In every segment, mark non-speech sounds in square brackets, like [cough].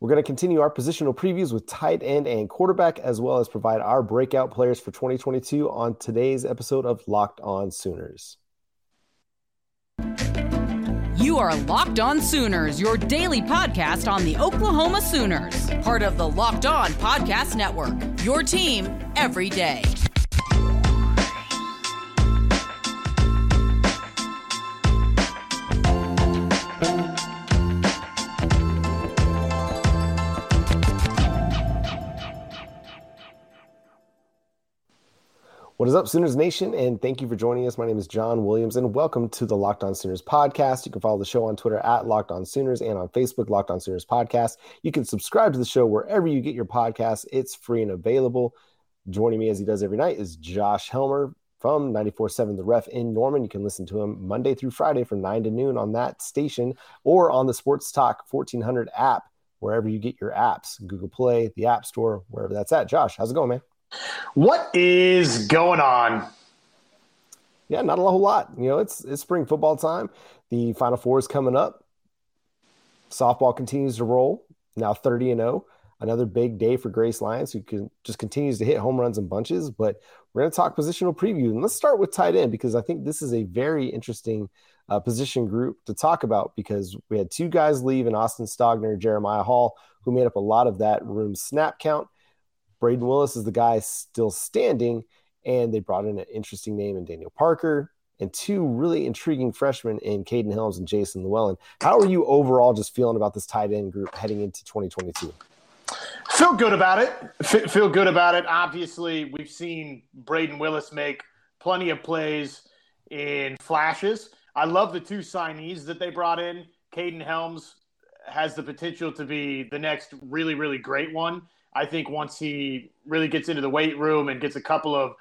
We're going to continue our positional previews with tight end and quarterback, as well as provide our breakout players for 2022 on today's episode of Locked On Sooners. You are Locked On Sooners, your daily podcast on the Oklahoma Sooners, part of the Locked On Podcast Network. Your team every day. What is up, Sooners Nation? And thank you for joining us. My name is John Williams, and welcome to the Locked On Sooners podcast. You can follow the show on Twitter at Locked On Sooners and on Facebook, Locked On Sooners podcast. You can subscribe to the show wherever you get your podcasts. It's free and available. Joining me as he does every night is Josh Helmer from 94.7 The Ref in Norman. You can listen to him Monday through Friday from 9 to noon on that station or on the Sports Talk 1400 app, wherever you get your apps, Google Play, the App Store, wherever that's at. Josh, how's it going, man? What is going on? Yeah, not a whole lot. You know, it's it's spring football time. The Final Four is coming up. Softball continues to roll. Now 30 and 0. Another big day for Grace Lyons, who can, just continues to hit home runs in bunches. But we're going to talk positional preview. And let's start with tight end because I think this is a very interesting uh, position group to talk about because we had two guys leave in Austin Stogner, Jeremiah Hall, who made up a lot of that room snap count. Brayden Willis is the guy still standing, and they brought in an interesting name in Daniel Parker and two really intriguing freshmen in Kaden Helms and Jason Llewellyn. How are you overall just feeling about this tight end group heading into 2022? Feel good about it. F- feel good about it. Obviously, we've seen Brayden Willis make plenty of plays in flashes. I love the two signees that they brought in. Kaden Helms has the potential to be the next really, really great one. I think once he really gets into the weight room and gets a couple of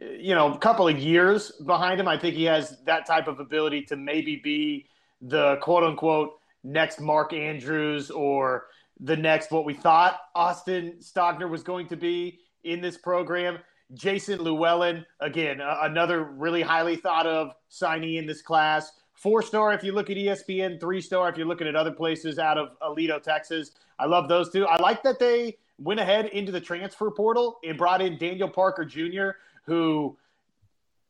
you know, a couple of years behind him, I think he has that type of ability to maybe be the quote unquote next Mark Andrews or the next what we thought Austin Stogner was going to be in this program. Jason Llewellyn, again, uh, another really highly thought of signee in this class. Four star if you look at ESPN, three star if you're looking at other places out of Aledo, Texas. I love those two. I like that they went ahead into the transfer portal and brought in Daniel Parker Jr., who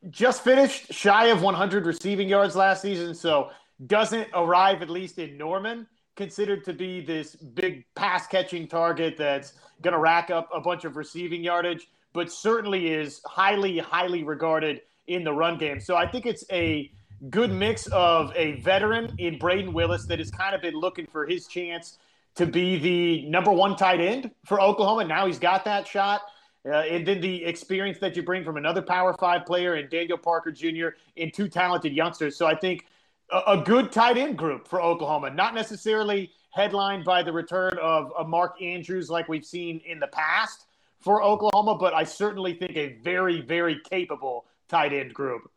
just finished shy of 100 receiving yards last season, so doesn't arrive at least in Norman considered to be this big pass catching target that's going to rack up a bunch of receiving yardage, but certainly is highly, highly regarded in the run game. So I think it's a good mix of a veteran in Brayden Willis that has kind of been looking for his chance to be the number one tight end for Oklahoma. Now he's got that shot. Uh, and then the experience that you bring from another Power Five player and Daniel Parker Jr. and two talented youngsters. So I think a, a good tight end group for Oklahoma, not necessarily headlined by the return of, of Mark Andrews like we've seen in the past for Oklahoma, but I certainly think a very, very capable tight end group.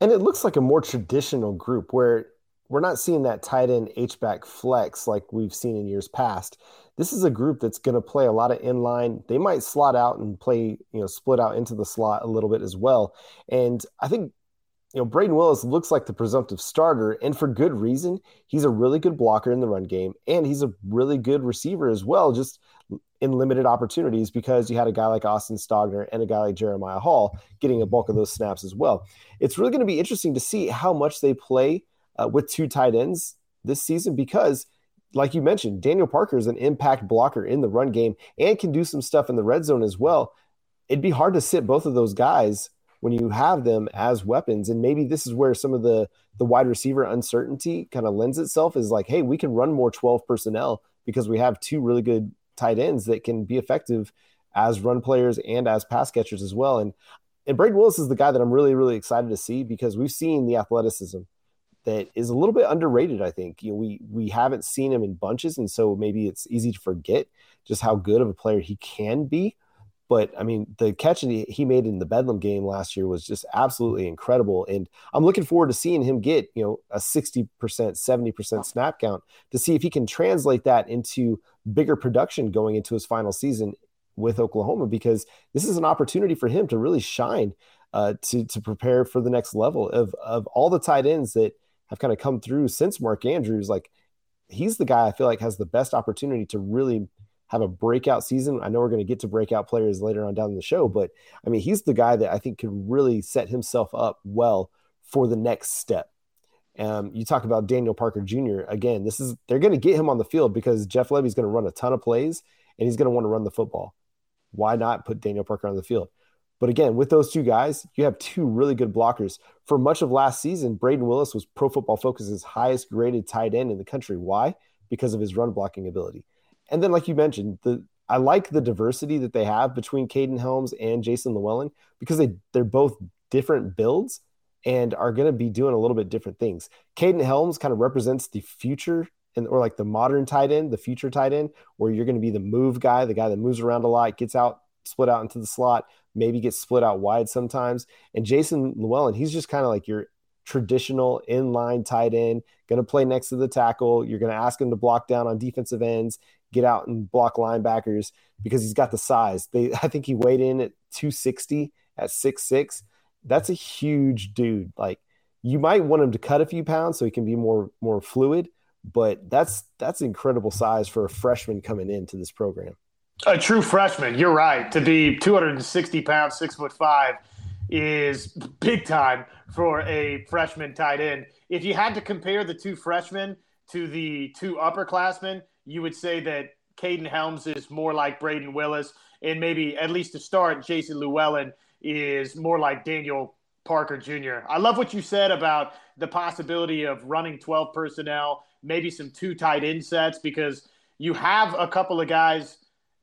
And it looks like a more traditional group where we're not seeing that tight end H back flex like we've seen in years past. This is a group that's going to play a lot of inline. They might slot out and play, you know, split out into the slot a little bit as well. And I think, you know, Brayden Willis looks like the presumptive starter, and for good reason. He's a really good blocker in the run game, and he's a really good receiver as well, just in limited opportunities because you had a guy like Austin Stogner and a guy like Jeremiah Hall getting a bulk of those snaps as well. It's really going to be interesting to see how much they play uh, with two tight ends this season because, like you mentioned, Daniel Parker is an impact blocker in the run game and can do some stuff in the red zone as well. It'd be hard to sit both of those guys when you have them as weapons. And maybe this is where some of the the wide receiver uncertainty kind of lends itself is like, hey, we can run more 12 personnel because we have two really good tight ends that can be effective as run players and as pass catchers as well. And and Brayden Willis is the guy that I'm really, really excited to see because we've seen the athleticism that is a little bit underrated. I think you know we we haven't seen him in bunches, and so maybe it's easy to forget just how good of a player he can be. But I mean, the catch he made in the Bedlam game last year was just absolutely incredible, and I'm looking forward to seeing him get you know a 60%, 70% snap count to see if he can translate that into bigger production going into his final season with Oklahoma because this is an opportunity for him to really shine uh, to to prepare for the next level of of all the tight ends that have kind of come through since Mark Andrews, like he's the guy I feel like has the best opportunity to really have a breakout season. I know we're going to get to breakout players later on down the show, but I mean, he's the guy that I think could really set himself up well for the next step. Um, you talk about Daniel Parker Jr. Again, this is they're going to get him on the field because Jeff Lebby's going to run a ton of plays and he's going to want to run the football. Why not put Daniel Parker on the field? But again, with those two guys, you have two really good blockers. For much of last season, Brayden Willis was Pro Football Focus's highest graded tight end in the country. Why? Because of his run blocking ability. And then, like you mentioned, the I like the diversity that they have between Kaden Helms and Jason Llewellyn because they they're both different builds and are going to be doing a little bit different things. Kaden Helms kind of represents the future and or like the modern tight end, the future tight end, where you're going to be the move guy, the guy that moves around a lot, gets out, split out into the slot, maybe gets split out wide sometimes. And Jason Llewellyn, he's just kind of like your traditional inline tight end, going to play next to the tackle. You're going to ask him to block down on defensive ends get out and block linebackers because he's got the size. They [laughs] I think he weighed in at 260 at 6'6. That's a huge dude. Like you might want him to cut a few pounds so he can be more more fluid, but that's that's incredible size for a freshman coming into this program. A true freshman, you're right. To be 260 pounds, six foot five is big time for a freshman tight end. If you had to compare the two freshmen to the two upperclassmen, you would say that Kaden Helms is more like Brayden Willis, and maybe at least to start, Jason Llewellyn is more like Daniel Parker Jr. I love what you said about the possibility of running 12 personnel, maybe some two tight end sets, because you have a couple of guys,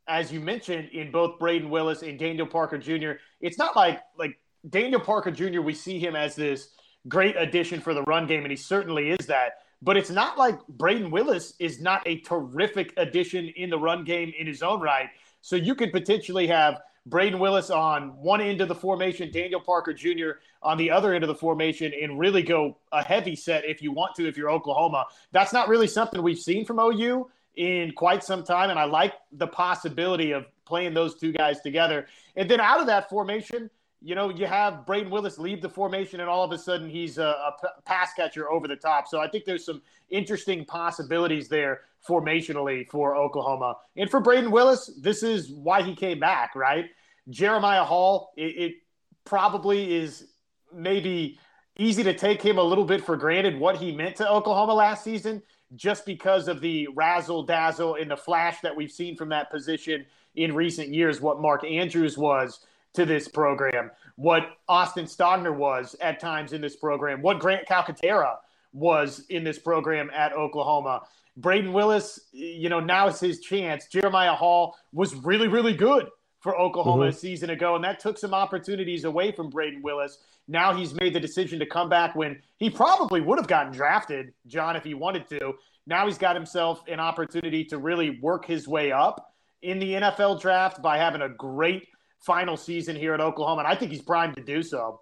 as you mentioned, in both Brayden Willis and Daniel Parker Jr. It's not like like Daniel Parker Jr. We see him as this great addition for the run game, and he certainly is that. But it's not like Brayden Willis is not a terrific addition in the run game in his own right. So you could potentially have Brayden Willis on one end of the formation, Daniel Parker Jr. on the other end of the formation, and really go a heavy set if you want to, if you're Oklahoma. That's not really something we've seen from OU in quite some time. And I like the possibility of playing those two guys together. And then out of that formation, you know, you have Brayden Willis leave the formation, and all of a sudden he's a pass catcher over the top. So I think there's some interesting possibilities there formationally for Oklahoma. And for Brayden Willis, this is why he came back, right? Jeremiah Hall, it, it probably is maybe easy to take him a little bit for granted what he meant to Oklahoma last season just because of the razzle dazzle and the flash that we've seen from that position in recent years, what Mark Andrews was to this program, what Austin Stogner was at times in this program, what Grant Calcaterra was in this program at Oklahoma. Brayden Willis, you know, now is his chance. Jeremiah Hall was really, really good for Oklahoma mm-hmm. a season ago, and that took some opportunities away from Brayden Willis. Now he's made the decision to come back when he probably would have gotten drafted, John, if he wanted to. Now he's got himself an opportunity to really work his way up in the NFL draft by having a great final season here at Oklahoma, and I think he's primed to do so.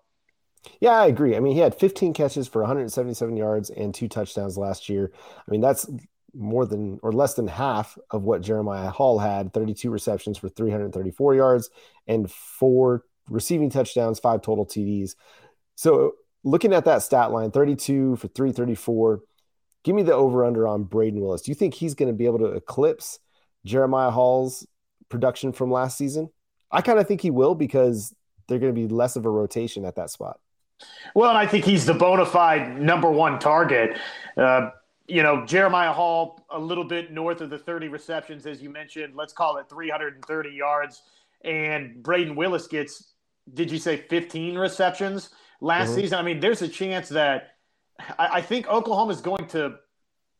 Yeah, I agree. I mean, he had 15 catches for 177 yards and two touchdowns last year. I mean, that's more than or less than half of what Jeremiah Hall had 32 receptions for 334 yards and four receiving touchdowns, five total TDs. So, looking at that stat line 32 for 334, give me the over under on Brayden Willis. Do you think he's going to be able to eclipse Jeremiah Hall's production from last season? I kind of think he will because they're going to be less of a rotation at that spot. Well, and I think he's the bona fide number one target. Uh, you know, Jeremiah Hall, a little bit north of the 30 receptions, as you mentioned. Let's call it 330 yards. And Brayden Willis gets, did you say 15 receptions last mm-hmm. season? I mean, there's a chance that I, I think Oklahoma is going to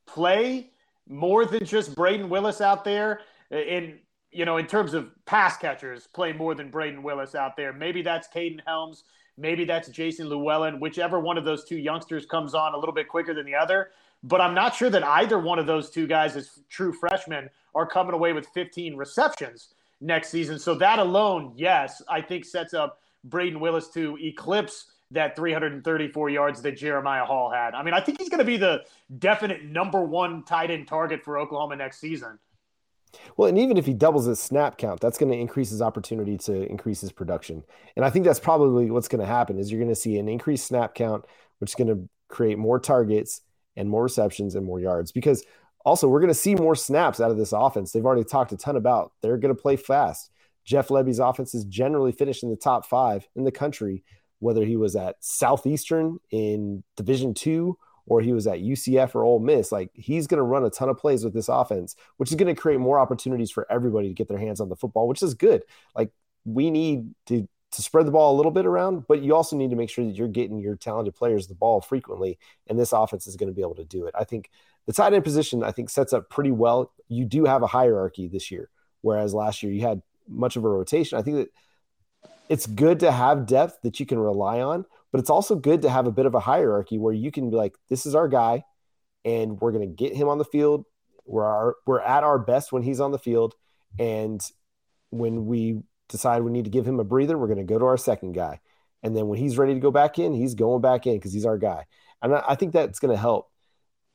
play more than just Brayden Willis out there. In you know, in terms of pass catchers, play more than Brayden Willis out there. Maybe that's Kaden Helms. Maybe that's Jason Llewellyn. Whichever one of those two youngsters comes on a little bit quicker than the other. But I'm not sure that either one of those two guys, as true freshmen, are coming away with 15 receptions next season. So that alone, yes, I think sets up Brayden Willis to eclipse that 334 yards that Jeremiah Hall had. I mean, I think he's going to be the definite number one tight end target for Oklahoma next season. Well, and even if he doubles his snap count, that's going to increase his opportunity to increase his production. And I think that's probably what's going to happen is you're going to see an increased snap count, which is going to create more targets and more receptions and more yards. Because Also, we're going to see more snaps out of this offense. They've already talked a ton about they're going to play fast. Jeff Lebby's offense is generally finished in the top five in the country, whether he was at Southeastern in Division two or he was at UCF or Ole Miss. Like he's going to run a ton of plays with this offense, which is going to create more opportunities for everybody to get their hands on the football, which is good. Like we need to to spread the ball a little bit around, but you also need to make sure that you're getting your talented players the ball frequently, and this offense is going to be able to do it. I think the tight end position, I think, sets up pretty well. You do have a hierarchy this year, whereas last year you had much of a rotation. I think that it's good to have depth that you can rely on, but it's also good to have a bit of a hierarchy where you can be like, this is our guy, and we're going to get him on the field. We're our, we're at our best when he's on the field, and when we decide we need to give him a breather, we're going to go to our second guy, and then when he's ready to go back in, he's going back in because he's our guy. And I, think that's going to help.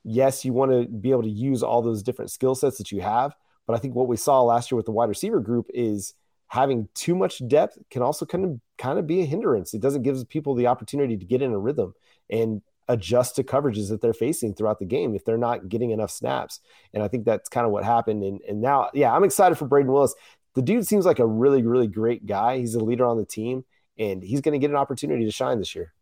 Yes, you want to be able to use all those different skill sets that you have, but I think what we saw last year with the wide receiver group is having too much depth can also kind of kind of be a hindrance. It doesn't give people the opportunity to get in a rhythm and adjust to coverages that they're facing throughout the game if they're not getting enough snaps. And I think that's kind of what happened. And, and now, yeah, I'm excited for Brayden Willis. The dude seems like a really, really great guy. He's a leader on the team, and he's going to get an opportunity to shine this year.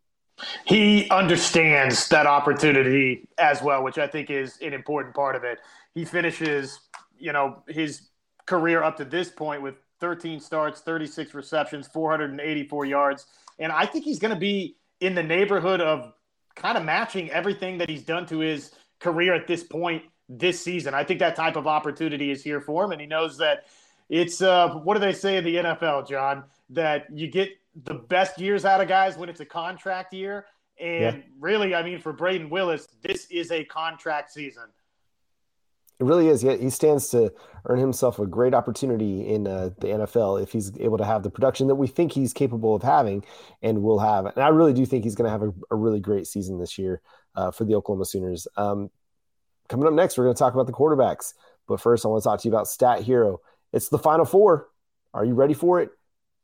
He understands that opportunity as well, which I think is an important part of it. He finishes, you know, his career up to this point with 13 starts, 36 receptions, 484 yards. And I think he's going to be in the neighborhood of kind of matching everything that he's done to his career at this point this season. I think that type of opportunity is here for him. And he knows that it's, uh, what do they say in the NFL, John? That you get the best years out of guys when it's a contract year. And yeah. really, I mean, for Brayden Willis, this is a contract season. It really is. Yeah, he stands to earn himself a great opportunity in uh, the NFL if he's able to have the production that we think he's capable of having and will have. And I really do think he's going to have a, a, really great season this year uh, for the Oklahoma Sooners. Um, coming up next, we're going to talk about the quarterbacks. But first, I want to talk to you about Stat Hero. It's the Final Four. Are you ready for it?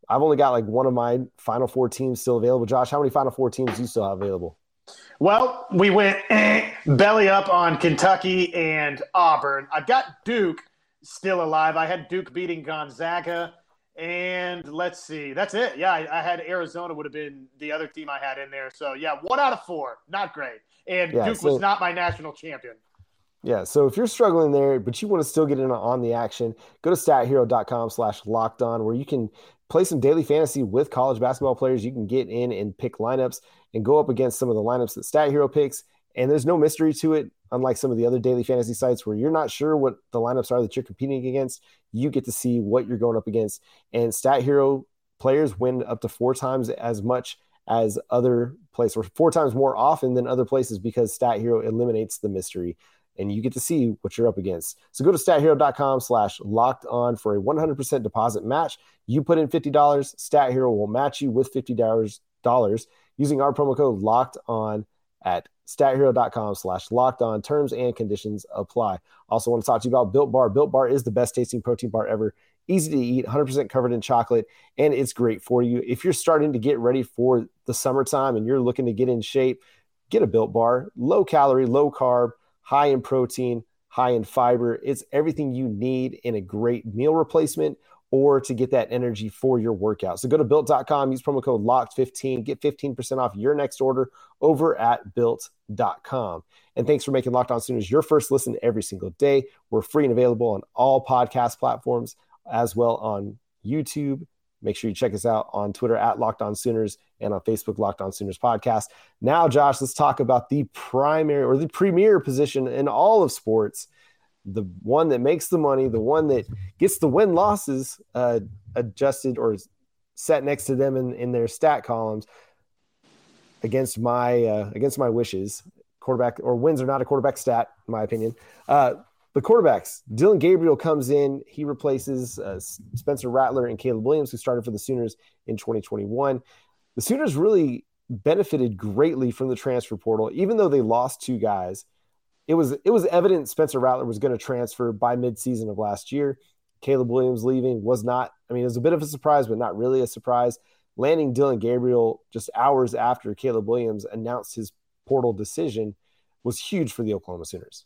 I've only got like one of my Final Four teams still available. Josh, how many Final Four teams do you still have available? Well, we went eh, belly up on Kentucky and Auburn. I've got Duke still alive. I had Duke beating Gonzaga. And let's see. That's it. Yeah, I, I, had Arizona would have been the other team I had in there. So yeah, one out of four. Not great. And yeah, Duke so, was not my national champion. Yeah. So if you're struggling there, but you want to still get in on the action, go to stathero.com slash locked on where you can play some daily fantasy with college basketball players. You can get in and pick lineups and go up against some of the lineups that Stat Hero picks. And there's no mystery to it, unlike some of the other daily fantasy sites where you're not sure what the lineups are that you're competing against. You get to see what you're going up against. And Stat Hero players win up to four times as much as other places, or four times more often than other places because Stat Hero eliminates the mystery and you get to see what you're up against. So go to stathero.com slash locked on for a 100% deposit match. You put in $50, Stat Hero will match you with $50 using our promo code locked on at stathero.com slash locked on. Terms and conditions apply. Also, want to talk to you about Built Bar. Built Bar is the best tasting protein bar ever. Easy to eat, 100% covered in chocolate, and it's great for you. If you're starting to get ready for the summertime and you're looking to get in shape, get a Built Bar. Low calorie, low carb, high in protein, high in fiber. It's everything you need in a great meal replacement or to get that energy for your workout. So go to built.com, use promo code LOCKED15, get 15% off your next order over at built.com. And thanks for making Locked On Sooners your first listen every single day. We're free and available on all podcast platforms as well on YouTube. Make sure you check us out on Twitter at Locked On Sooners and on Facebook, Locked On Sooners Podcast. Now, Josh, let's talk about the primary or the premier position in all of sports the one that makes the money, the one that gets the win losses uh, adjusted or set next to them in, in their stat columns against my uh, against my wishes. Quarterback or wins are not a quarterback stat, in my opinion. Uh, the quarterbacks, Dillon Gabriel comes in. He replaces uh, Spencer Rattler and Caleb Williams, who started for the Sooners in 2021. The Sooners really benefited greatly from the transfer portal, even though they lost two guys it was it was evident Spencer Rattler was going to transfer by midseason of last year. Caleb Williams leaving was not. I mean, it was a bit of a surprise, but not really a surprise. Landing Dillon Gabriel just hours after Caleb Williams announced his portal decision was huge for the Oklahoma Sooners.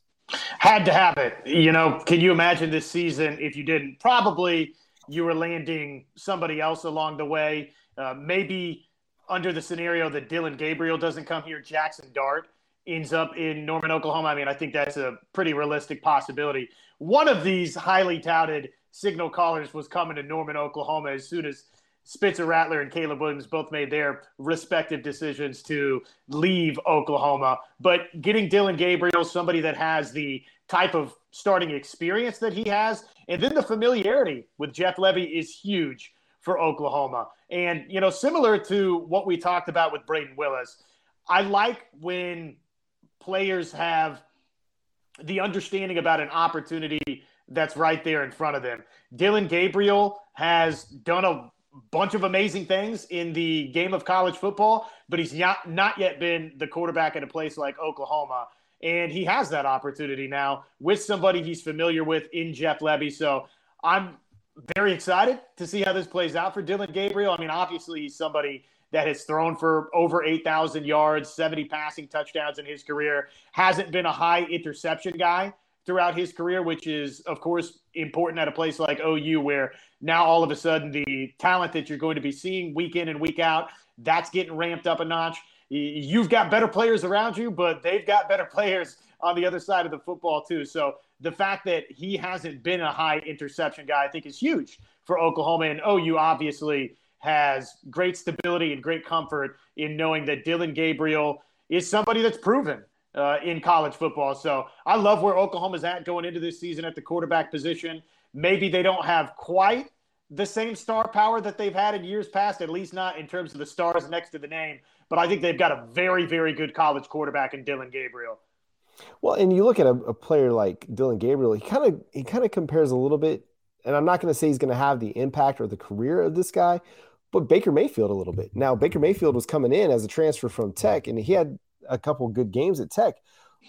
Had to have it. You know, can you imagine this season if you didn't? Probably you were landing somebody else along the way. Uh, maybe under the scenario that Dillon Gabriel doesn't come here, Jackson Dart ends up in Norman, Oklahoma. I mean, I think that's a pretty realistic possibility. One of these highly touted signal callers was coming to Norman, Oklahoma as soon as Spencer Rattler and Caleb Williams both made their respective decisions to leave Oklahoma. But getting Dillon Gabriel, somebody that has the type of starting experience that he has, and then the familiarity with Jeff Lebby is huge for Oklahoma. And, you know, similar to what we talked about with Brayden Willis, I like when players have the understanding about an opportunity that's right there in front of them. Dillon Gabriel has done a bunch of amazing things in the game of college football, but he's not not yet been the quarterback at a place like Oklahoma. And he has that opportunity now with somebody he's familiar with in Jeff Lebby. So I'm very excited to see how this plays out for Dillon Gabriel. I mean, obviously he's somebody that has thrown for over 8,000 yards, 70 passing touchdowns in his career, hasn't been a high interception guy throughout his career, which is, of course, important at a place like OU, where now all of a sudden the talent that you're going to be seeing week in and week out, that's getting ramped up a notch. You've got better players around you, but they've got better players on the other side of the football, too. So the fact that he hasn't been a high interception guy, I think, is huge for Oklahoma. And OU obviously has great stability and great comfort in knowing that Dillon Gabriel is somebody that's proven uh, in college football. So I love where Oklahoma's at going into this season at the quarterback position. Maybe they don't have quite the same star power that they've had in years past, at least not in terms of the stars next to the name. But I think they've got a very, very good college quarterback in Dillon Gabriel. Well, and you look at a, a player like Dillon Gabriel, he kind of he kind of compares a little bit, and I'm not going to say he's going to have the impact or the career of this guy, but Baker Mayfield a little bit. Now, Baker Mayfield was coming in as a transfer from Tech, and he had a couple good games at Tech,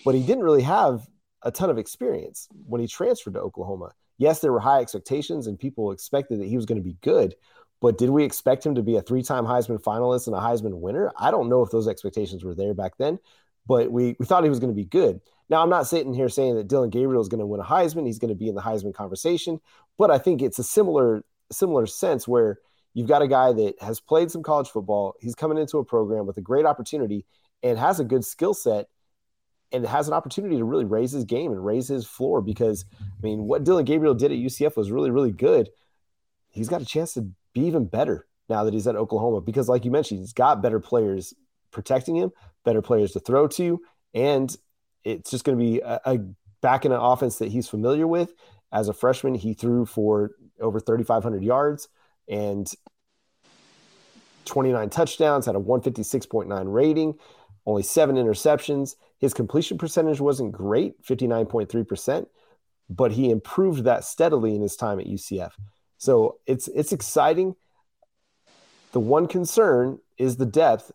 but he didn't really have a ton of experience when he transferred to Oklahoma. Yes, there were high expectations, and people expected that he was going to be good. But did we expect him to be a three-time Heisman finalist and a Heisman winner? I don't know if those expectations were there back then, but we we thought he was going to be good. Now, I'm not sitting here saying that Dillon Gabriel is going to win a Heisman. He's going to be in the Heisman conversation, but I think it's a similar similar sense where You've got a guy that has played some college football. He's coming into a program with a great opportunity and has a good skill set and has an opportunity to really raise his game and raise his floor because, I mean, what Dillon Gabriel did at UCF was really, really good. He's got a chance to be even better now that he's at Oklahoma because, like you mentioned, he's got better players protecting him, better players to throw to, and it's just going to be a, a back in an offense that he's familiar with. As a freshman, he threw for over 3,500 yards and 29 touchdowns, had a 156.9 rating, only seven interceptions. His completion percentage wasn't great, 59.3%, but he improved that steadily in his time at UCF. So it's it's exciting. The one concern is the depth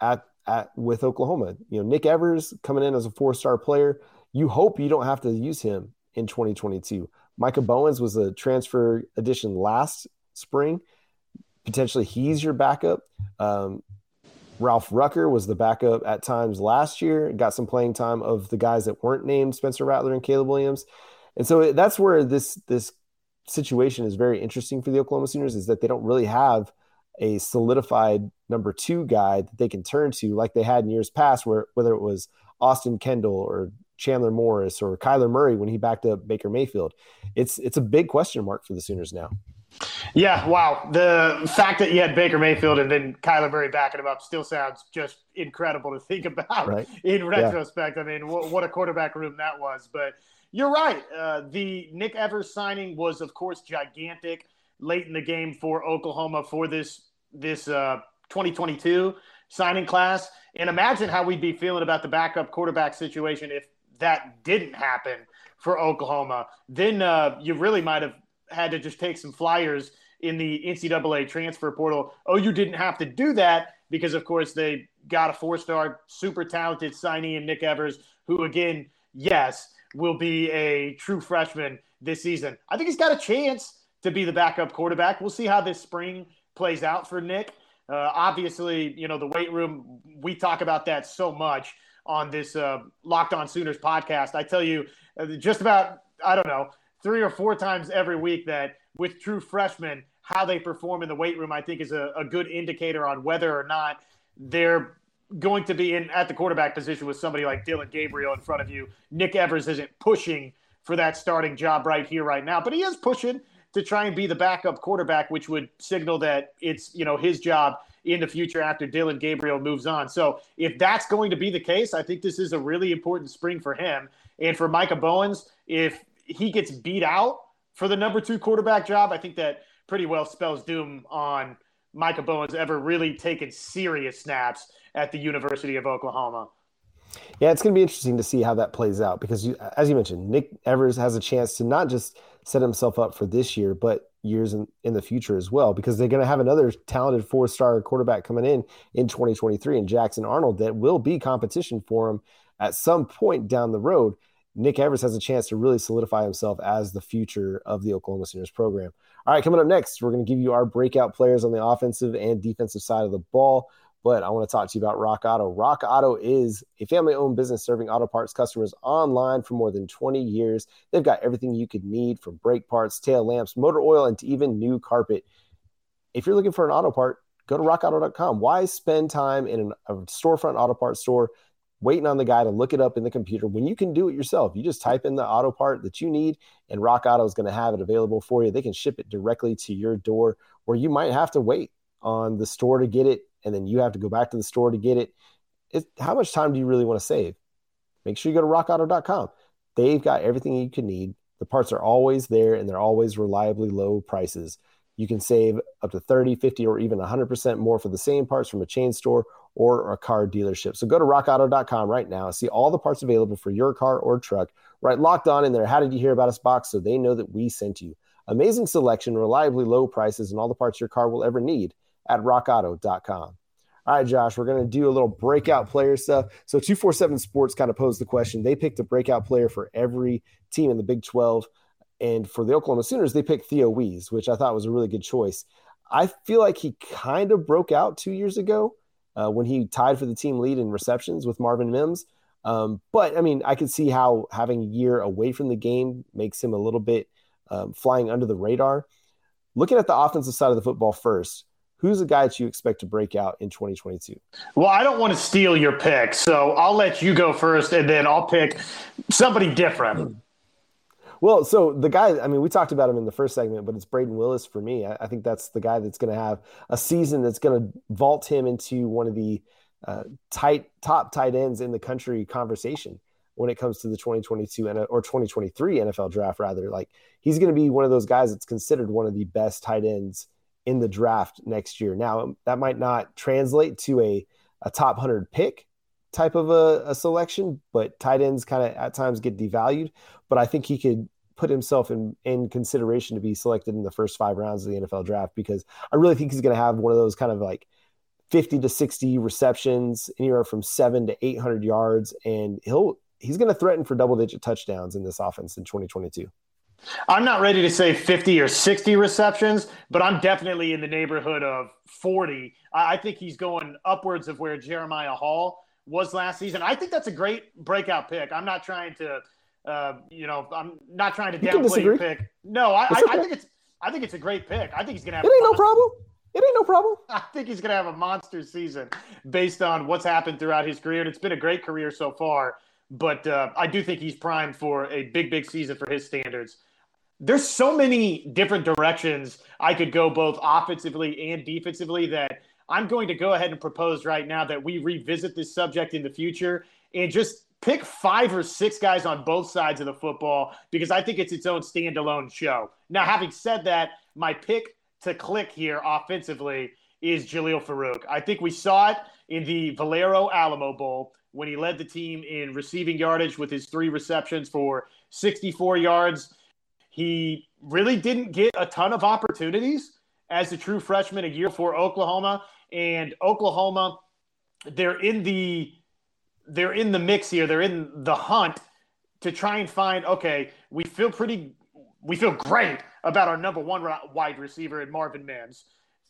at, at with Oklahoma. You know, Nick Evers coming in as a four-star player. You hope you don't have to use him in 2022. Micah Bowens was a transfer addition last spring. Potentially, he's your backup. Um, Ralph Rucker was the backup at times last year. Got some playing time of the guys that weren't named Spencer Rattler and Caleb Williams, and so that's where this this situation is very interesting for the Oklahoma Sooners is that they don't really have a solidified number two guy that they can turn to like they had in years past, where whether it was Austin Kendall or Chandler Morris or Kyler Murray when he backed up Baker Mayfield. It's it's a big question mark for the Sooners now. Yeah, wow. The fact that you had Baker Mayfield and then Kyler Murray backing him up still sounds just incredible to think [laughs] about right. in retrospect. Yeah. I mean, what, what, a quarterback room that was. But you're right. Uh, the Nick Evers signing was, of course, gigantic late in the game for Oklahoma for this this uh, 2022 signing class. And imagine how we'd be feeling about the backup quarterback situation if that didn't happen for Oklahoma. Then uh, you really might have had to just take some flyers in the NCAA transfer portal. Oh, you didn't have to do that because, of course, they got a four star, super talented signee in Nick Evers, who, again, yes, will be a true freshman this season. I think he's got a chance to be the backup quarterback. We'll see how this spring plays out for Nick. Uh, obviously, you know, the weight room, we talk about that so much. on this uh, Locked On Sooners podcast. I tell you, uh, just about I don't know three or four times every week that with true freshmen, how they perform in the weight room, I think is a, a good indicator on whether or not they're going to be in at the quarterback position with somebody like Dillon Gabriel in front of you. Nick Evers isn't pushing for that starting job right here, right now, but he is pushing to try and be the backup quarterback, which would signal that it's you know his job in the future after Dillon Gabriel moves on. So if that's going to be the case, I think this is a really important spring for him and for Micah Bowens. If he gets beat out for the number two quarterback job, I think that pretty well spells doom on Micah Bowens ever really taken serious snaps at the University of Oklahoma. Yeah, it's going to be interesting to see how that plays out because, you, as you mentioned, Nick Evers has a chance to not just set himself up for this year, but years in, in the future as well, because they're going to have another talented four star quarterback coming in in 2023 and Jackson Arnold that will be competition for him at some point down the road. Nick Evers has a chance to really solidify himself as the future of the Oklahoma Sooners program. All right, coming up next, we're going to give you our breakout players on the offensive and defensive side of the ball. But I want to talk to you about Rock Auto. Rock Auto is a family owned business serving auto parts customers online for more than 20 years. They've got everything you could need from brake parts, tail lamps, motor oil, and even new carpet. If you're looking for an auto part, go to rockauto.com. Why spend time in a storefront auto parts store waiting on the guy to look it up in the computer when you can do it yourself. You just type in the auto part that you need, and Rock Auto is going to have it available for you. They can ship it directly to your door, where you might have to wait on the store to get it, and then you have to go back to the store to get it. how much time do you really want to save? Make sure you go to rockauto.com. They've got everything you can need. The parts are always there, and they're always reliably low prices. You can save up to 30, 50, or even 100% more for the same parts from a chain store or a car dealership. So go to rockauto.com right now, and see all the parts available for your car or truck, right locked on in there. How did you hear about us box so they know that we sent you? Amazing selection, reliably low prices, and all the parts your car will ever need at rockauto.com. All right, Josh, we're going to do a little breakout player stuff. So 247 Sports kind of posed the question. They picked a breakout player for every team in the Big 12. And for the Oklahoma Sooners, they picked Theo Wease, which I thought was a really good choice. I feel like he kind of broke out two years ago uh, when he tied for the team lead in receptions with Marvin Mims. Um, but I mean, I could see how having a year away from the game makes him a little bit um, flying under the radar. Looking at the offensive side of the football first, who's the guy that you expect to break out in 2022? Well, I don't want to steal your pick, so I'll let you go first, and then I'll pick somebody different. Well, so the guy, I mean, we talked about him in the first segment, but it's Brayden Willis for me. I, I think that's the guy that's going to have a season that's going to vault him into one of the uh, tight top tight ends in the country conversation when it comes to the 2022 or 2023 NFL draft. Rather, like he's going to be one of those guys that's considered one of the best tight ends in the draft next year. Now, that might not translate to a a top 100 pick type of a, a selection, but tight ends kind of at times get devalued. But I think he could put himself in, in consideration to be selected in the first five rounds of the NFL draft because I really think he's going to have one of those kind of like 50 to 60 receptions, anywhere from seven to 800 yards. And he'll, he's going to threaten for double digit touchdowns in this offense in 2022. I'm not ready to say 50 or 60 receptions, but I'm definitely in the neighborhood of 40. I think he's going upwards of where Jeremiah Hall was last season. I think that's a great breakout pick. I'm not trying to uh, you know, I'm not trying to downplay your pick. No, I, I, I, think it's I think it's a great pick. I think he's gonna have. It ain't no problem. It ain't no problem. [laughs] I think he's gonna have a monster season based on what's happened throughout his career, and it's been a great career so far. But uh, I do think he's primed for a big, big season for his standards. There's so many different directions I could go, both offensively and defensively, that I'm going to go ahead and propose right now that we revisit this subject in the future and just pick five or six guys on both sides of the football because I think it's its own standalone show. Now, having said that, my pick to click here offensively is Jalil Farooq. I think we saw it in the Valero Alamo Bowl when he led the team in receiving yardage with his three receptions for 64 yards. He really didn't get a ton of opportunities as a true freshman a year for Oklahoma. And Oklahoma, they're in the they're in the mix here. They're in the hunt to try and find. Okay, we feel pretty, we feel great about our number one wide receiver in Marvin Mims.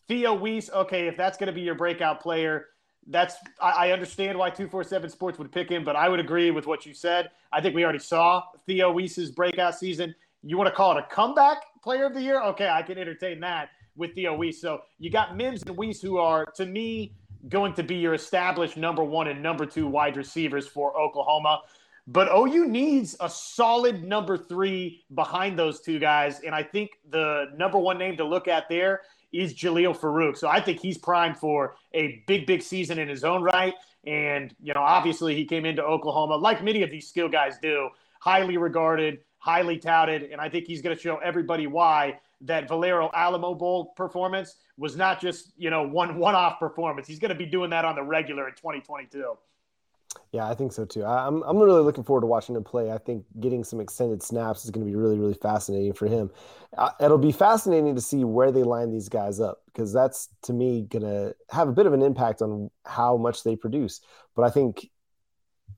Theo Wease. Okay, if that's going to be your breakout player, that's I, I understand why 247 Sports would pick him, but I would agree with what you said. I think we already saw Theo Wease's breakout season. You want to call it a comeback player of the year? Okay, I can entertain that with Theo Wease. So you got Mims and Wease who are, to me, going to be your established number one and number two wide receivers for Oklahoma. But OU needs a solid number three behind those two guys. And I think the number one name to look at there is Jalil Farooq. So I think he's primed for a big, big season in his own right. And, you know, obviously he came into Oklahoma, like many of these skill guys do, highly regarded, highly touted. And I think he's going to show everybody why that Valero Alamo Bowl performance was not just, you know, one one off performance. He's going to be doing that on the regular in 2022. Yeah, I think so too. I'm I'm really looking forward to watching him play. I think getting some extended snaps is going to be really really fascinating for him. Uh, it'll be fascinating to see where they line these guys up because that's to me going to have a bit of an impact on how much they produce. But I think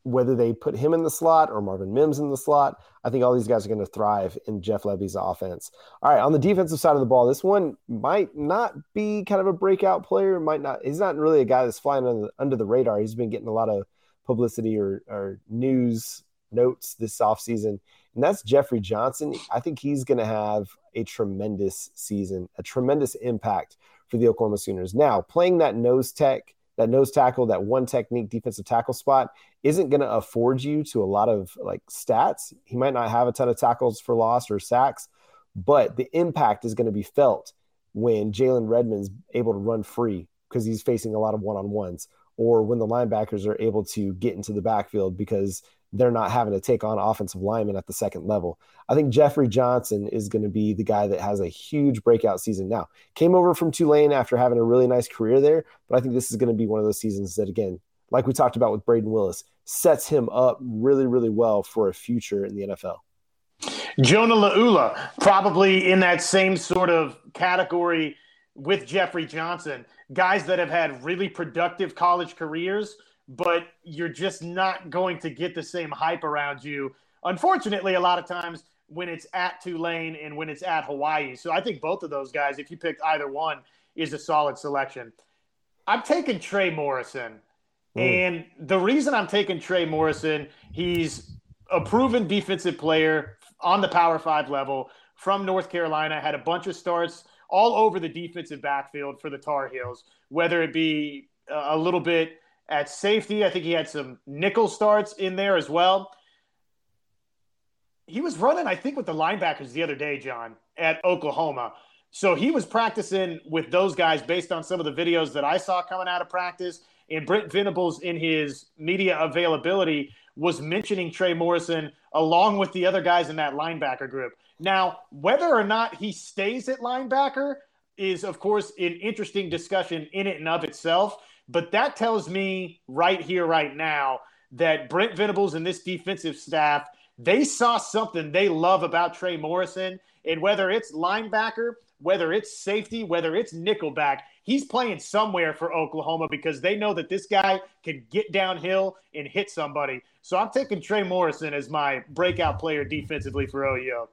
whether they put him in the slot or Marvin Mims in the slot, I think all these guys are going to thrive in Jeff Lebby's offense. All right, on the defensive side of the ball, this one might not be kind of a breakout player. Might not. He's not really a guy that's flying under the, under the radar. He's been getting a lot of publicity or, or news notes this offseason, and that's Jeffrey Johnson. I think he's going to have a tremendous season, a tremendous impact for the Oklahoma Sooners. Now, playing that nose tech that nose tackle, that one technique defensive tackle spot isn't going to afford you to a lot of like stats. He might not have a ton of tackles for loss or sacks, but the impact is going to be felt when Jalen Redmond's able to run free because he's facing a lot of one on ones, or when the linebackers are able to get into the backfield because they're not having to take on offensive linemen at the second level. I think Jeffrey Johnson is going to be the guy that has a huge breakout season now. Came over from Tulane after having a really nice career there, but I think this is going to be one of those seasons that, again, like we talked about with Brayden Willis, sets him up really, really well for a future in the NFL. Jonah Laulu, probably in that same sort of category with Jeffrey Johnson, guys that have had really productive college careers but you're just not going to get the same hype around you. Unfortunately, a lot of times when it's at Tulane and when it's at Hawaii. So I think both of those guys, if you picked either one, is a solid selection. I'm taking Trey Morrison. Mm. And the reason I'm taking Trey Morrison, he's a proven defensive player on the Power Five level from North Carolina, had a bunch of starts all over the defensive backfield for the Tar Heels, whether it be a little bit at safety. I think he had some nickel starts in there as well. He was running, I think, with the linebackers the other day, John, at Oklahoma. So he was practicing with those guys based on some of the videos that I saw coming out of practice. And Brent Venables, in his media availability, was mentioning Trey Morrison along with the other guys in that linebacker group. Now, whether or not he stays at linebacker is, of course, an interesting discussion in and of itself. But that tells me right here, right now, that Brent Venables and this defensive staff, they saw something they love about Trey Morrison. And whether it's linebacker, whether it's safety, whether it's nickelback, he's playing somewhere for Oklahoma because they know that this guy can get downhill and hit somebody. So I'm taking Trey Morrison as my breakout player defensively for OU.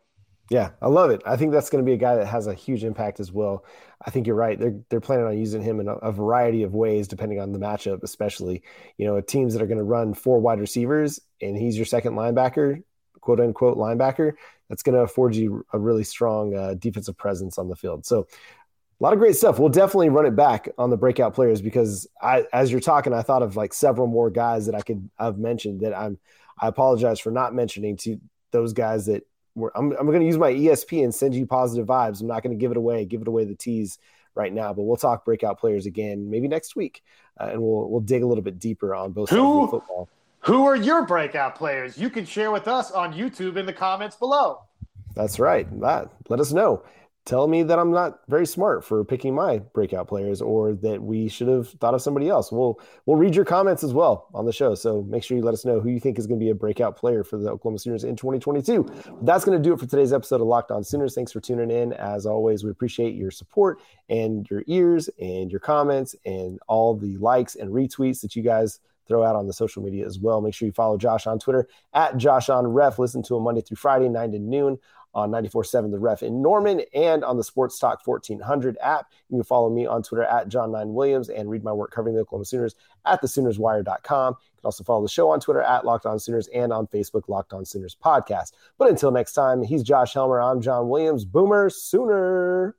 Yeah, I love it. I think that's going to be a guy that has a huge impact as well. I think you're right. They're they're planning on using him in a, a variety of ways, depending on the matchup. Especially, you know, teams that are going to run four wide receivers, and he's your second linebacker, quote unquote linebacker. That's going to afford you a really strong uh, defensive presence on the field. So, a lot of great stuff. We'll definitely run it back on the breakout players because I, as you're talking, I thought of like several more guys that I could have mentioned that I'm. I apologize for not mentioning to those guys that I'm, I'm going to use my ESP and send you positive vibes. I'm not going to give it away, give it away the tease right now, but we'll talk breakout players again maybe next week, uh, and we'll we'll dig a little bit deeper on both who, sides of football. Who are your breakout players? You can share with us on YouTube in the comments below. That's right. That let us know tell me that I'm not very smart for picking my breakout players or that we should have thought of somebody else. We'll we'll read your comments as well on the show. So make sure you let us know who you think is going to be a breakout player for the Oklahoma Sooners in 2022. That's going to do it for today's episode of Locked On Sooners. Thanks for tuning in. As always, we appreciate your support and your ears and your comments and all the likes and retweets that you guys throw out on the social media as well. Make sure you follow Josh on Twitter at Josh on Ref. Listen to him Monday through Friday, 9 to noon on 94.7 The Ref in Norman and on the Sports Talk 1400 app. You can follow me on Twitter at John9Williams and read my work covering the Oklahoma Sooners at thesoonerswire.com. You can also follow the show on Twitter at Locked On Sooners and on Facebook, Locked On Sooners Podcast. But until next time, he's Josh Helmer. I'm John Williams. Boomer Sooner.